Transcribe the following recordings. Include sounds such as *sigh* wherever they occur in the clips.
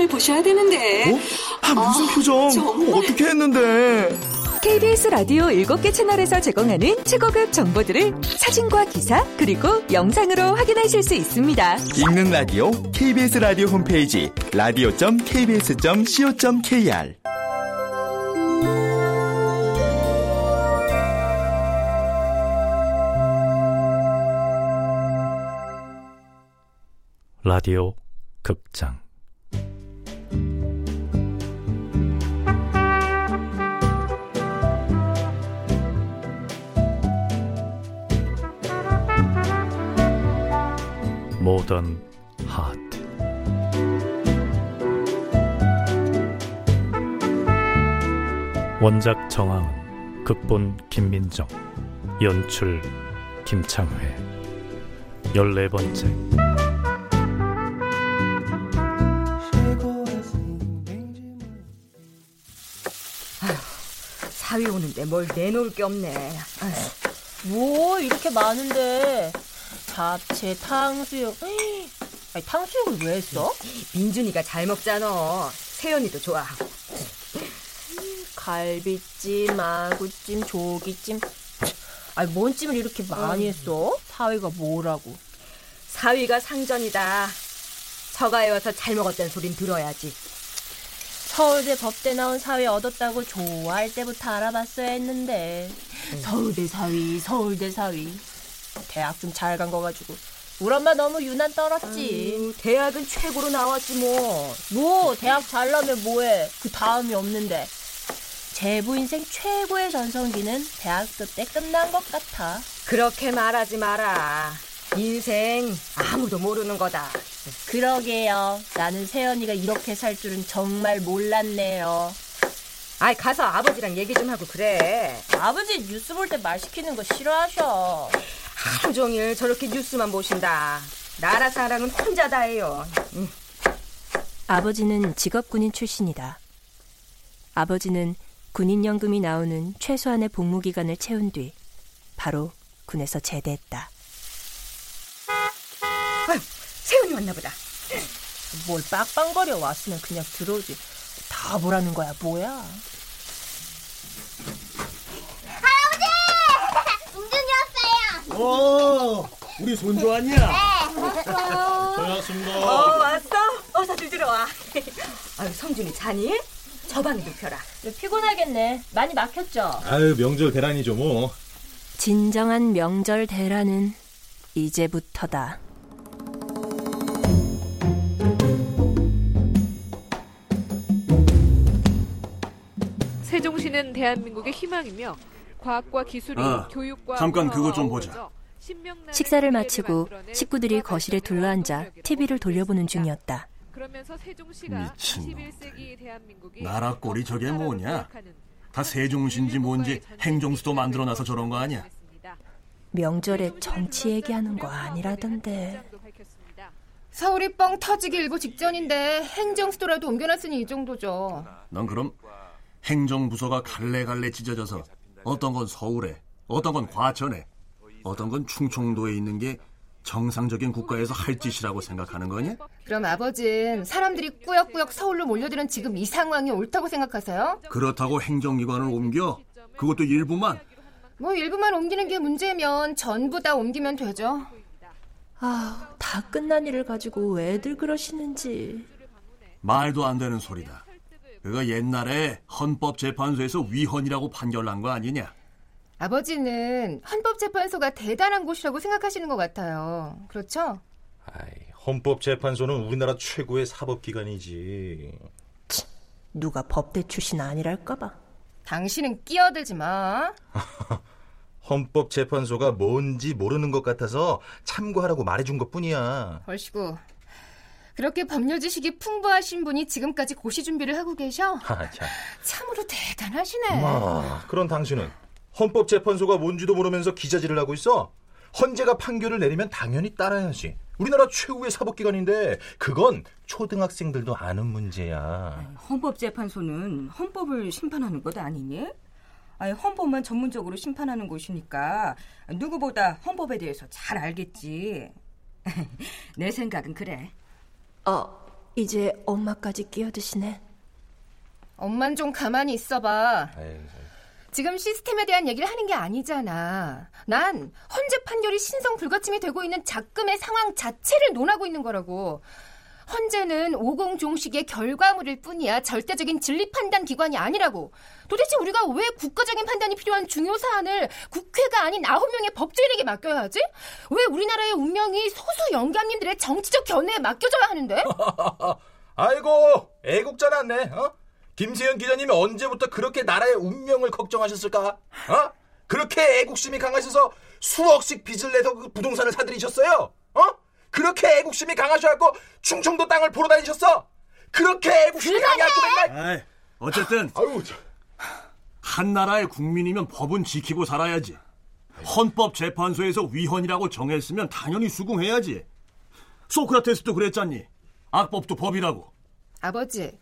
표정을 보셔야 되는데. 어? 아, 무슨 아, 표정? 정말... 어떻게 했는데? KBS 라디오 7개 채널에서 제공하는 최고급 정보들을 사진과 기사 그리고 영상으로 확인하실 수 있습니다. 읽는 라디오 KBS 라디오 홈페이지 라디오.kbs.co.kr 라디오 극장 모던 하트 원작 정황은 극본 김민정 연출 김창회 열네 번째 사위 오는데 뭘 내놓을 게 없네. 아휴. 뭐 이렇게 많은데 잡채, 탕수육. 아니, 탕수육을 왜 했어? 민준이가 잘 먹잖아. 세연이도 좋아하고. 갈비찜, 아구찜, 조기찜. 아니, 뭔 찜을 이렇게 많이 했어? 사위가 뭐라고? 사위가 상전이다. 서가에 와서 잘 먹었다는 소린 들어야지. 서울대 법대 나온 사위 얻었다고 좋아할 때부터 알아봤어야 했는데. 응. 서울대 사위, 서울대 사위. 대학 좀 잘 간 거 가지고 우리 엄마 너무 유난 떨었지. 아유, 대학은 최고로 나왔지 뭐. 뭐 대학 잘 나면 뭐해? 그 다음이 없는데. 제 부 인생 최고의 전성기는 대학교 때 끝난 것 같아. 그렇게 말하지 마라. 인생 아무도 모르는 거다. 그러게요. 나는 세연이가 이렇게 살 줄은 정말 몰랐네요. 아이 가서 아버지랑 얘기 좀 하고 그래. 아버지 뉴스 볼 때 말 시키는 거 싫어하셔. 하루 종일 저렇게 뉴스만 보신다. 나라 사랑은 혼자 다 해요. 응. 아버지는 직업군인 출신이다. 아버지는 군인연금이 나오는 최소한의 복무 기간을 채운 뒤 바로 군에서 제대했다. 아유, 세훈이 왔나 보다. 뭘 빡빡거려 왔으면 그냥 들어오지. 다 보라는 거야, 뭐야? 어, 우리 손주 왔냐? 네. 다녀왔습니다. 어, 왔어? 어서 들 들어 와. *laughs* 아유, 성준이 자니? 저 방에 눕혀라. 네, 피곤하겠네. 많이 막혔죠? 아유, 명절 대란이죠, 뭐. 진정한 명절 대란은 이제부터다. 세종시는 대한민국의 희망이며 과학과 기술이 아, 교육과 잠깐 그거 좀 보자. 식사를 마치고 식구들이 거실에 둘러앉아 TV를 돌려보는 중이었다. 미친 나라 꼴이 저게 뭐냐? 다 세종신지 뭔지 행정수도 만들어놔서 저런 거 아니야? 명절에 정치 얘기하는 거 아니라던데. 서울이 뻥 터지기 일보 직전인데 행정수도라도 옮겨놨으니 이 정도죠. 넌 그럼 행정부서가 갈래갈래 찢어져서 어떤 건 서울에, 어떤 건 과천에, 어떤 건 충청도에 있는 게 정상적인 국가에서 할 짓이라고 생각하는 거냐? 그럼 아버진 사람들이 꾸역꾸역 서울로 몰려드는 지금 이 상황이 옳다고 생각하세요? 그렇다고 행정기관을 옮겨? 그것도 일부만? 뭐 일부만 옮기는 게 문제면 전부 다 옮기면 되죠. 아, 다 끝난 일을 가지고 왜들 그러시는지. 말도 안 되는 소리다. 그거 옛날에 헌법재판소에서 위헌이라고 판결난 거 아니냐? 아버지는 헌법재판소가 대단한 곳이라고 생각하시는 것 같아요. 그렇죠? 아이, 헌법재판소는 우리나라 최고의 사법기관이지. 누가 법대 출신 아니랄까봐. 당신은 끼어들지 마. *laughs* 헌법재판소가 뭔지 모르는 것 같아서 참고하라고 말해준 것 뿐이야. 얼씨구, 그렇게 법률 지식이 풍부하신 분이 지금까지 고시 준비를 하고 계셔? *laughs* 아, 참. 참으로 대단하시네. 마, 그런 당신은 헌법재판소가 뭔지도 모르면서 기자질을 하고 있어? 헌재가 판결을 내리면 당연히 따라야지. 우리나라 최고의 사법기관인데 그건 초등학생들도 아는 문제야. 헌법재판소는 헌법을 심판하는 것 아니니? 아니, 헌법만 전문적으로 심판하는 곳이니까 누구보다 헌법에 대해서 잘 알겠지. *laughs* 내 생각은 그래. 어, 이제 엄마까지 끼어드시네. 엄만 좀 가만히 있어봐. 지금 시스템에 대한 얘기를 하는 게 아니잖아. 난 헌재 판결이 신성 불가침이 되고 있는 작금의 상황 자체를 논하고 있는 거라고. 헌재는 오공 종식의 결과물일 뿐이야 절대적인 진리 판단 기관이 아니라고. 도대체 우리가 왜 국가적인 판단이 필요한 중요 사안을 국회가 아닌 아홉 명의 법조인에게 맡겨야 하지? 왜 우리나라의 운명이 소수 영감님들의 정치적 견해에 맡겨져야 하는데? *laughs* 아이고 애국자 났네. 어? 김세현 기자님이 언제부터 그렇게 나라의 운명을 걱정하셨을까? 어? 그렇게 애국심이 강하셔서 수억씩 빚을 내서 그 부동산을 사들이셨어요? 어? 그렇게 애국심이 강하셔갖고 충청도 땅을 보러 다니셨어? 그렇게 애국심이 강해갖고 맨날 아이, 어쨌든 아유, 저... 한 나라의 국민이면 법은 지키고 살아야지. 헌법재판소에서 위헌이라고 정했으면 당연히 수긍해야지. 소크라테스도 그랬잖니. 악법도 법이라고. 아버지,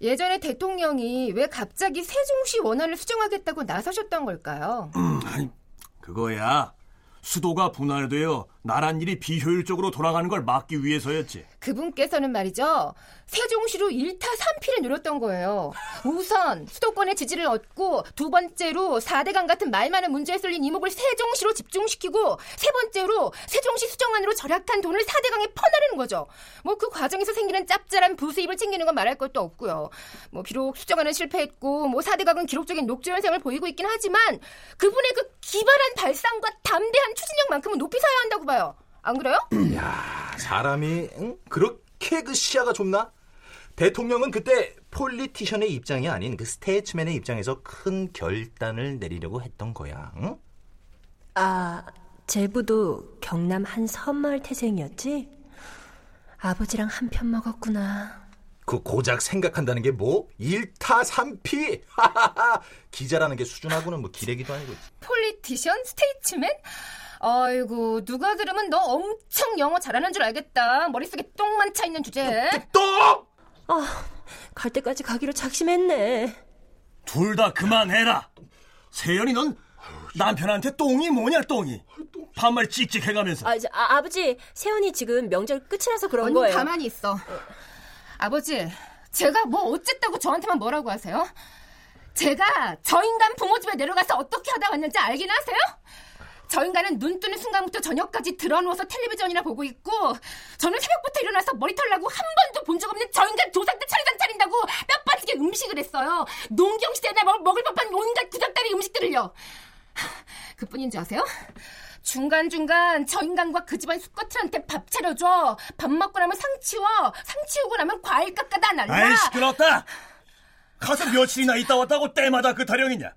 예전에 대통령이 왜 갑자기 세종시 원안을 수정하겠다고 나서셨던 걸까요? 음, 아니, 그거야. 수도가 분할되어 나랏일이 비효율적으로 돌아가는 걸 막기 위해서였지. 그분께서는 말이죠. 세종시로 1타 3피를 누렸던 거예요. 우선 수도권의 지지를 얻고 두 번째로 4대강 같은 말 많은 문제에 쏠린 이목을 세종시로 집중시키고 세 번째로 세종시 수정안으로 절약한 돈을 4대강에 퍼나르는 거죠. 뭐 그 과정에서 생기는 짭짤한 부수입을 챙기는 건 말할 것도 없고요. 뭐 비록 수정안은 실패했고 뭐 4대강은 기록적인 녹조 현상을 보이고 있긴 하지만 그분의 그 기발한 발상과 담대한 추진력만큼은 높이 사야 한다고 봐요. 안 그래요? *clears throat* 야, 사람이 응? 그렇게 그 시야가 좁나? 대통령은 그때 politician의 입장이 아닌 그 statesman의 입장에서 큰 결단을 내리려고 했던 거야. 응? 아, 제부도 경남 한 섬마을 태생이었지? 아버지랑 한 편 먹었구나. 그 고작 생각한다는 게 뭐? 일타 삼피 하하하. 기자라는 게 수준하고는 뭐 기레기도 아니고. Politician? Statesman? 아이고 누가 들으면 너 엄청 영어 잘하는 줄 알겠다. 머릿속에 똥만 차 있는 주제. 똥! 아, 갈 때까지 가기로 작심했네. 둘 다 그만해라. 세연이 넌 남편한테 똥이 뭐냐 똥이. 반말 찍찍 해가면서. 아, 이제, 아, 아버지, 세연이 지금 명절 끝이라서 그런 언니 거예요. 가만히 있어. 아버지, 제가 뭐 어쨌다고 저한테만 뭐라고 하세요? 제가 저 인간 부모 집에 내려가서 어떻게 하다 왔는지 알긴 하세요? 저 인간은 눈 뜨는 순간부터 저녁까지 드러누워서 텔레비전이나 보고 있고 저는 새벽부터 일어나서 머리 털라고 한 번도 본 적 없는 저 인간 조상 때 차례상 차린다고 뼈 빠지게 음식을 했어요. 농경시대나 먹, 먹을 법한 온갖 구닥다리 음식들을요. 그뿐인 줄 아세요? 중간중간 저 인간과 그 집안 수컷들한테 밥 차려줘. 밥 먹고 나면 상 치워. 상 치우고 나면 과일 깎아다 날라. 아이 시끄럽다. 가서 며칠이나 있다 왔다고 때마다 그 타령이냐.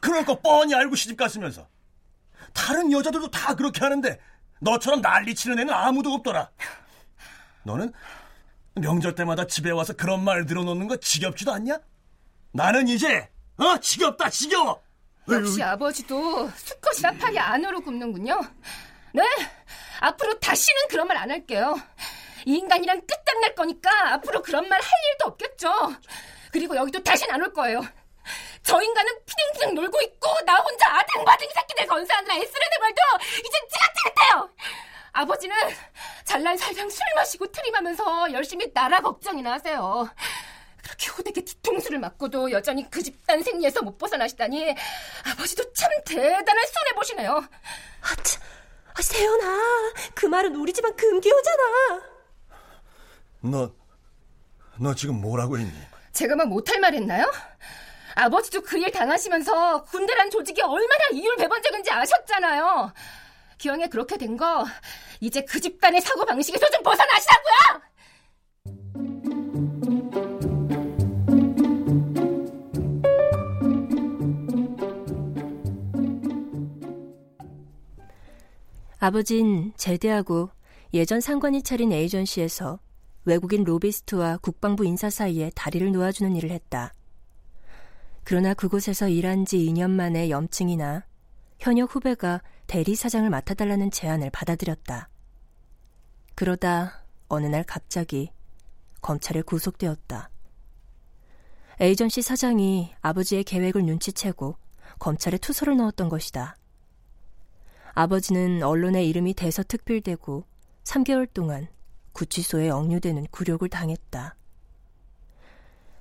그럴 거 뻔히 알고 시집 갔으면서. 다른 여자들도 다 그렇게 하는데 너처럼 난리치는 애는 아무도 없더라. 너는 명절 때마다 집에 와서 그런 말 들어놓는 거 지겹지도 않냐? 나는 이제 어 지겹다 지겨워. 역시 아버지도 수컷이라 팔이 안으로 굽는군요. 네, 앞으로 다시는 그런 말 안 할게요. 이 인간이랑 끝장날 거니까 앞으로 그런 말 할 일도 없겠죠. 그리고 여기도 다시는 안올 거예요. 저 인간은 피딩피딩 놀고 있고 나 혼자 아등바등 새끼들 건사하느라 애쓰려는 말도 이젠 찌긋찌긋해요. 아버지는 잘난 살상 술 마시고 트림하면서 열심히 나라 걱정이나 하세요. 그렇게 호되게 뒤통수를 맞고도 여전히 그 집단 생리에서 못 벗어나시다니 아버지도 참 대단한 손해보시네요. 아, 참. 아, 세연아, 그 말은 우리 집안 금기호잖아. 너, 너 지금 뭐라고 했니? 제가 막 못할 말 했나요? 아버지도 그 일 당하시면서 군대란 조직이 얼마나 이율배반적인지 아셨잖아요. 기왕에 그렇게 된 거 이제 그 집단의 사고 방식에서 좀 벗어나시라고요. 아버진 제대하고 예전 상관이 차린 에이전시에서 외국인 로비스트와 국방부 인사 사이에 다리를 놓아주는 일을 했다. 그러나 그곳에서 일한 지 2년 만에 염증이 나 현역 후배가 대리 사장을 맡아달라는 제안을 받아들였다. 그러다 어느 날 갑자기 검찰에 구속되었다. 에이전시 사장이 아버지의 계획을 눈치채고 검찰에 투서를 넣었던 것이다. 아버지는 언론의 이름이 대서특필되고 3개월 동안 구치소에 억류되는 굴욕을 당했다.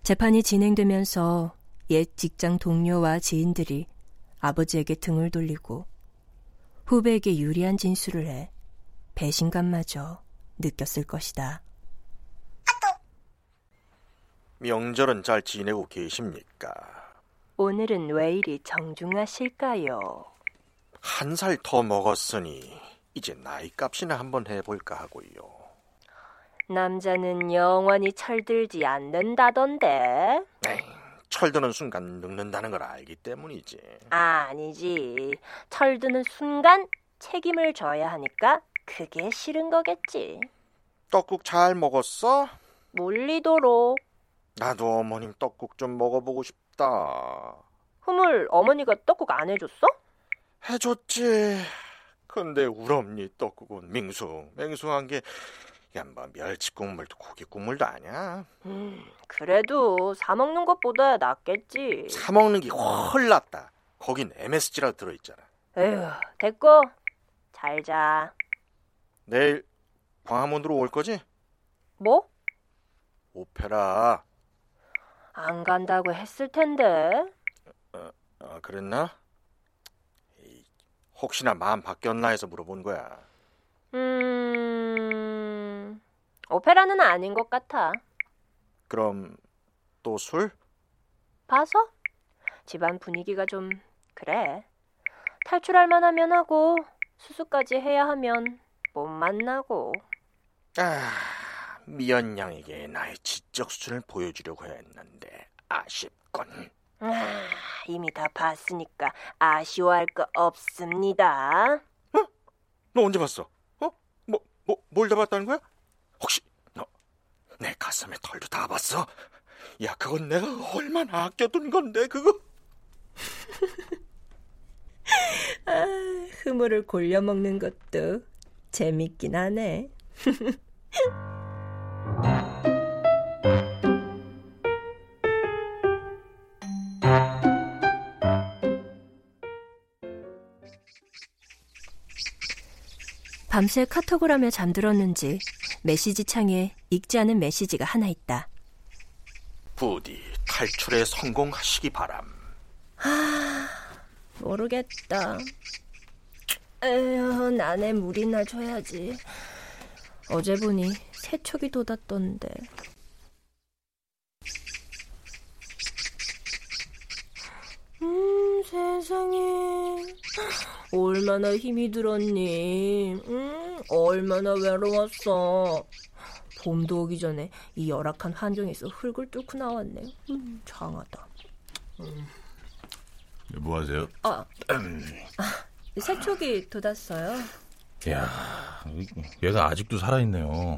재판이 진행되면서 옛 직장 동료와 지인들이 아버지에게 등을 돌리고 후배에게 유리한 진술을 해 배신감마저 느꼈을 것이다. 명절은 잘 지내고 계십니까? 오늘은 왜 이리 정중하실까요? 한 살 더 먹었으니 이제 나이 값이나 한번 해볼까 하고요. 남자는 영원히 철들지 않는다던데. 에이, 철드는 순간 늙는다는 걸 알기 때문이지. 아니지. 철드는 순간 책임을 져야 하니까 그게 싫은 거겠지. 떡국 잘 먹었어? 몰리도록. 나도 어머님 떡국 좀 먹어보고 싶다. 흐물 어머니가 떡국 안 해줬어? 해줬지. 근데 우리 떡국은 맹숭 맹숭한 게 뭐 멸치 국물도 고기 국물도 아니야. 음, 그래도 사 먹는 것보다 낫겠지. 사 먹는 게 훨 낫다. 거긴 MSG라고 들어있잖아. 에휴, 됐고 잘 자. 내일 광화문으로 올 거지? 뭐? 오페라. 안 간다고 했을 텐데. 어, 어 그랬나? 혹시나 마음 바뀌었나 해서 물어본 거야. 음, 오페라는 아닌 것 같아. 그럼 또 술? 봐서? 집안 분위기가 좀 그래. 탈출할 만하면 하고 수수까지 해야 하면 못 만나고. 아, 미연 양에게 나의 지적 수준을 보여주려고 했는데 아쉽군. 아, 이미 다 봤으니까 아쉬워할 거 없습니다. 어? 너 언제 봤어? 어? 뭐, 뭐, 뭘 다 봤다는 거야? 혹시 너 내 가슴에 털도 다 봤어? 야, 그건 내가 얼마나 아껴둔 건데 그거? *laughs* 아, 흐물을 골려 먹는 것도 재밌긴 하네. 밤새 카톡을 하며 잠들었는지 메시지 창에 읽지 않은 메시지가 하나 있다. 부디 탈출에 성공하시기 바람. 하, 모르겠다. 에휴, 난에 물이나 줘야지. 어제 보니 세척이 돋았던데. 음, 세상에. 얼마나 힘이 들었니? 음, 얼마나 외로웠어. 봄도 오기 전에 이 열악한 환경에서 흙을 뚫고 나왔네. 음, 장하다. 음. 뭐 하세요? 아, 아, 세촉이 돋았어요. 야, 얘가 아직도 살아있네요.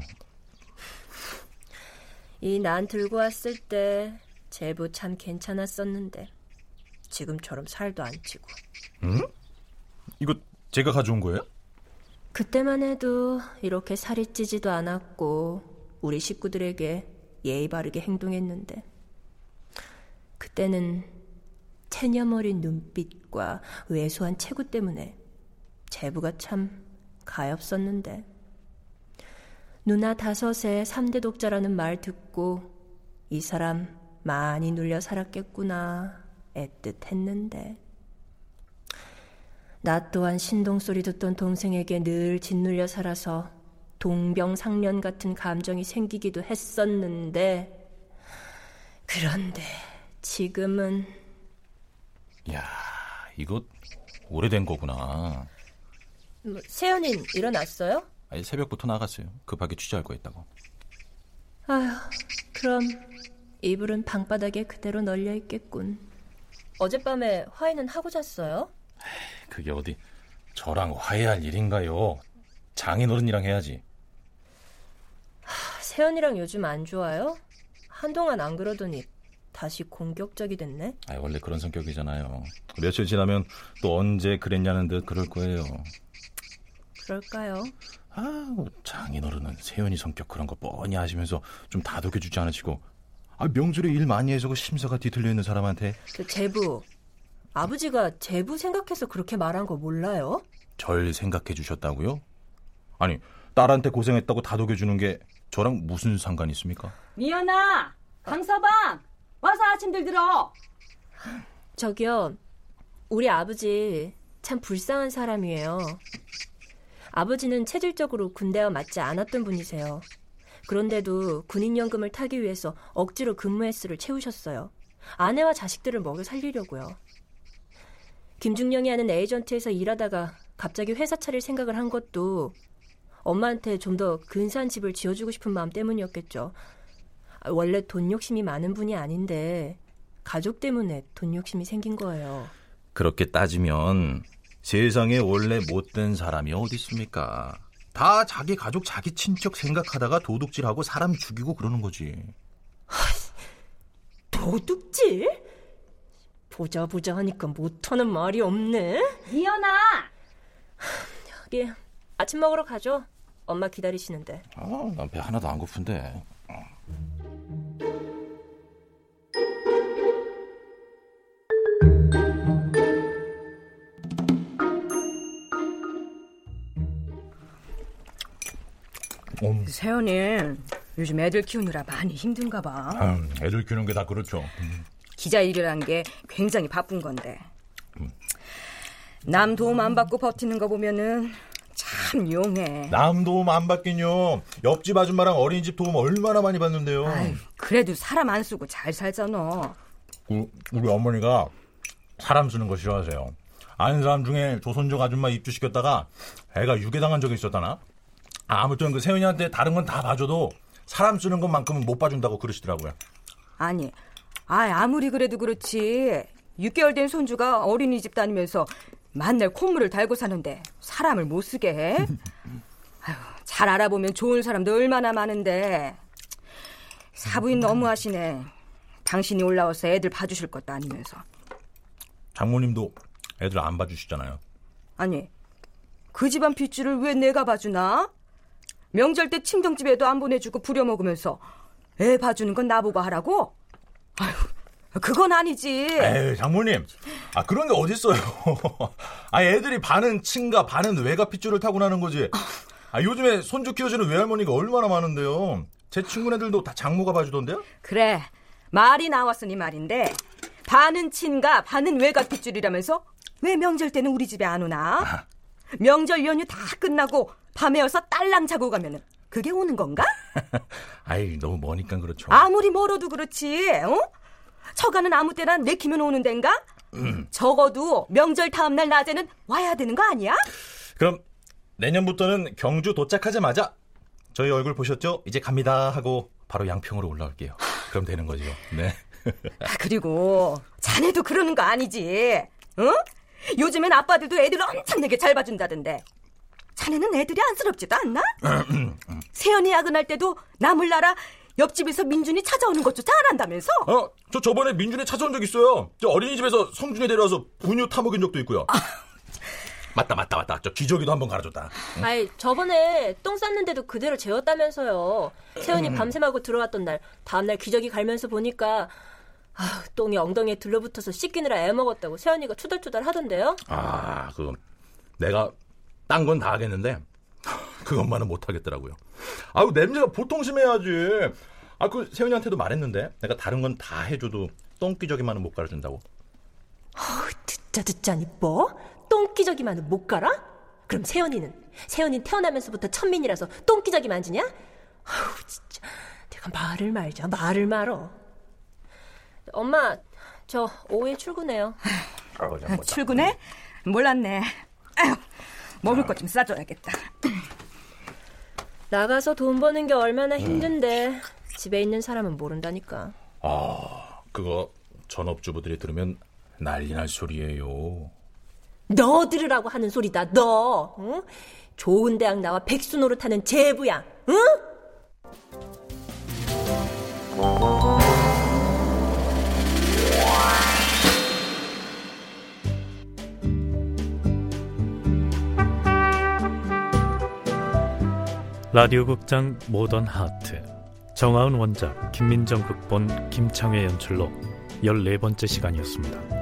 이 난 들고 왔을 때 제부 참 괜찮았었는데 지금처럼 살도 안 찌고. 응? 이거 제가 가져온 거예요? 그때만 해도 이렇게 살이 찌지도 않았고 우리 식구들에게 예의 바르게 행동했는데 그때는 체념어린 눈빛과 왜소한 체구 때문에 제부가 참 가엾었는데 누나 다섯에 3대 독자라는 말 듣고 이 사람 많이 눌려 살았겠구나 애틋했는데 나 또한 신동소리 듣던 동생에게 늘 짓눌려 살아서 동병상련 같은 감정이 생기기도 했었는데 그런데 지금은 야 이거 오래된 거구나 뭐, 세연인 일어났어요? 아니 새벽부터 나갔어요 급하게 취재할 거 있다고 아휴 그럼 이불은 방바닥에 그대로 널려 있겠군 어젯밤에 화해는 하고 잤어요? 그게 어디 저랑 화해할 일인가요? 장인어른이랑 해야지. 하, 세연이랑 요즘 안 좋아요? 한동안 안 그러더니 다시 공격적이 됐네. 아, 원래 그런 성격이잖아요. 며칠 지나면 또 언제 그랬냐는 듯 그럴 거예요. 그럴까요? 아, 뭐 장인어른은 세연이 성격 그런 거 뻔히 아시면서 좀 다독여주지 않으시고 아, 명절에 일 많이 해서 그 심사가 뒤틀려 있는 사람한테 그 제부 아버지가 제부 생각해서 그렇게 말한 거 몰라요? 절 생각해 주셨다고요? 아니 딸한테 고생했다고 다독여 주는 게 저랑 무슨 상관이 있습니까? 미연아, 강서방, 와서 아침들 들어. 저기요, 우리 아버지 참 불쌍한 사람이에요. 아버지는 체질적으로 군대와 맞지 않았던 분이세요. 그런데도 군인연금을 타기 위해서 억지로 근무 횟수를 채우셨어요. 아내와 자식들을 먹여 살리려고요. 김중령이 하는 에이전트에서 일하다가 갑자기 회사 차릴 생각을 한 것도 엄마한테 좀 더 근사한 집을 지어주고 싶은 마음 때문이었겠죠. 원래 돈 욕심이 많은 분이 아닌데 가족 때문에 돈 욕심이 생긴 거예요. 그렇게 따지면 세상에 원래 못된 사람이 어디 있습니까? 다 자기 가족, 자기 친척 생각하다가 도둑질하고 사람 죽이고 그러는 거지. 도둑질? 보자 보자 하니까 못하는 말이 없네. 미연아, 여기 아침 먹으러 가죠. 엄마 기다리시는데. 아, 난 배 하나도 안 고픈데. 음, 세연이 요즘 애들 키우느라 많이 힘든가 봐. 아, 애들 키우는 게 다 그렇죠. 기자 일이라는 게 굉장히 바쁜 건데. 남 도움 안 받고 버티는 거 보면은 참 용해. 남 도움 안 받긴요. 옆집 아줌마랑 어린이집 도움 얼마나 많이 받는데요. 아이, 그래도 사람 안 쓰고 잘 살잖아. 그, 우리 어머니가 사람 쓰는 거 싫어하세요. 아는 사람 중에 조선족 아줌마 입주시켰다가 애가 유괴당한 적이 있었다나? 아, 아무튼 그 세연이한테 다른 건 다 봐줘도 사람 쓰는 것만큼은 못 봐준다고 그러시더라고요. 아니, 아 아무리 그래도 그렇지. 6개월 된 손주가 어린이집 다니면서 만날 콧물을 달고 사는데 사람을 못 쓰게 해? *laughs* 아유, 잘 알아보면 좋은 사람도 얼마나 많은데. 사부인 너무하시네. 당신이 올라와서 애들 봐주실 것도 아니면서. 장모님도 애들 안 봐주시잖아요. 아니, 그 집안 핏줄을 왜 내가 봐주나? 명절 때 친정집에도 안 보내주고 부려먹으면서 애 봐주는 건 나보고 하라고? 아휴, 그건 아니지. 에이, 장모님. 아, 그런 게 어딨어요. *laughs* 아, 애들이 반은 친가, 반은 외가 핏줄을 타고 나는 거지. 아, 요즘에 손주 키워주는 외할머니가 얼마나 많은데요. 제 친구네들도 다 장모가 봐주던데요? 그래, 말이 나왔으니 말인데 반은 친가, 반은 외가 핏줄이라면서 왜 명절 때는 우리 집에 안 오나? 명절 연휴 다 끝나고 밤에 와서 딸랑 자고 가면은 그게 오는 건가? *laughs* 아이, 너무 머니까 그렇죠. 아무리 멀어도 그렇지, 어? 처가는 아무 때나 내키면 오는 덴가? 음. 적어도 명절 다음날 낮에는 와야 되는 거 아니야? 그럼 내년부터는 경주 도착하자마자 저희 얼굴 보셨죠? 이제 갑니다 하고 바로 양평으로 올라올게요. 그럼 되는 거죠. 네. *laughs* 아, 그리고 자네도 그러는 거 아니지? 어? 요즘엔 아빠들도 애들 엄청나게 잘 봐준다던데. 자네는 애들이 안쓰럽지도 않나? 세연이 야근할 때도 남을 나라 옆집에서 민준이 찾아오는 것조차 안 한다면서? 어, 저 저번에 민준이 찾아온 적 있어요. 저 어린이집에서 성준이 데려와서 분유 타먹인 적도 있고요. 맞다, 맞다, 맞다. 저 기저귀도 한번 갈아줬다. 응? 아이, 저번에 똥 쌌는데도 그대로 재웠다면서요. 세연이 밤샘하고 들어왔던 날, 다음날 기저귀 갈면서 보니까 아, 똥이 엉덩이에 들러붙어서 씻기느라 애먹었다고 세연이가 투덜투덜 하던데요. 아, 그 내가 딴 건 다 하겠는데 그것만은 못 하겠더라고요. 아우 냄새가 보통 심해야지. 아 그 세연이한테도 말했는데 내가 다른 건 다 해줘도 똥기저귀만은 못 갈아준다고. 어우, 듣자 듣자니 뭐? 똥기저귀만은 못 갈아? 그럼 세연이는? 세연이 태어나면서부터 천민이라서 똥기저귀 만지냐? 아우 진짜 내가 말을 말자 말을 말어. 엄마 저 오후에 출근해요. 아, 출근해? 몰랐네. 먹을 것 좀 싸줘야겠다. 나가서 돈 버는 게 얼마나 힘든데 집에 있는 사람은 모른다니까. 아, 그거 전업주부들이 들으면 난리 날 소리예요. 너 들으라고 하는 소리다. 너. 응? 좋은 대학 나와 백수 노릇하는 제부야. 응? 라디오 극장 모던 하트 정하은 원작 김민정 극본 김창회 연출로 14번째 시간이었습니다.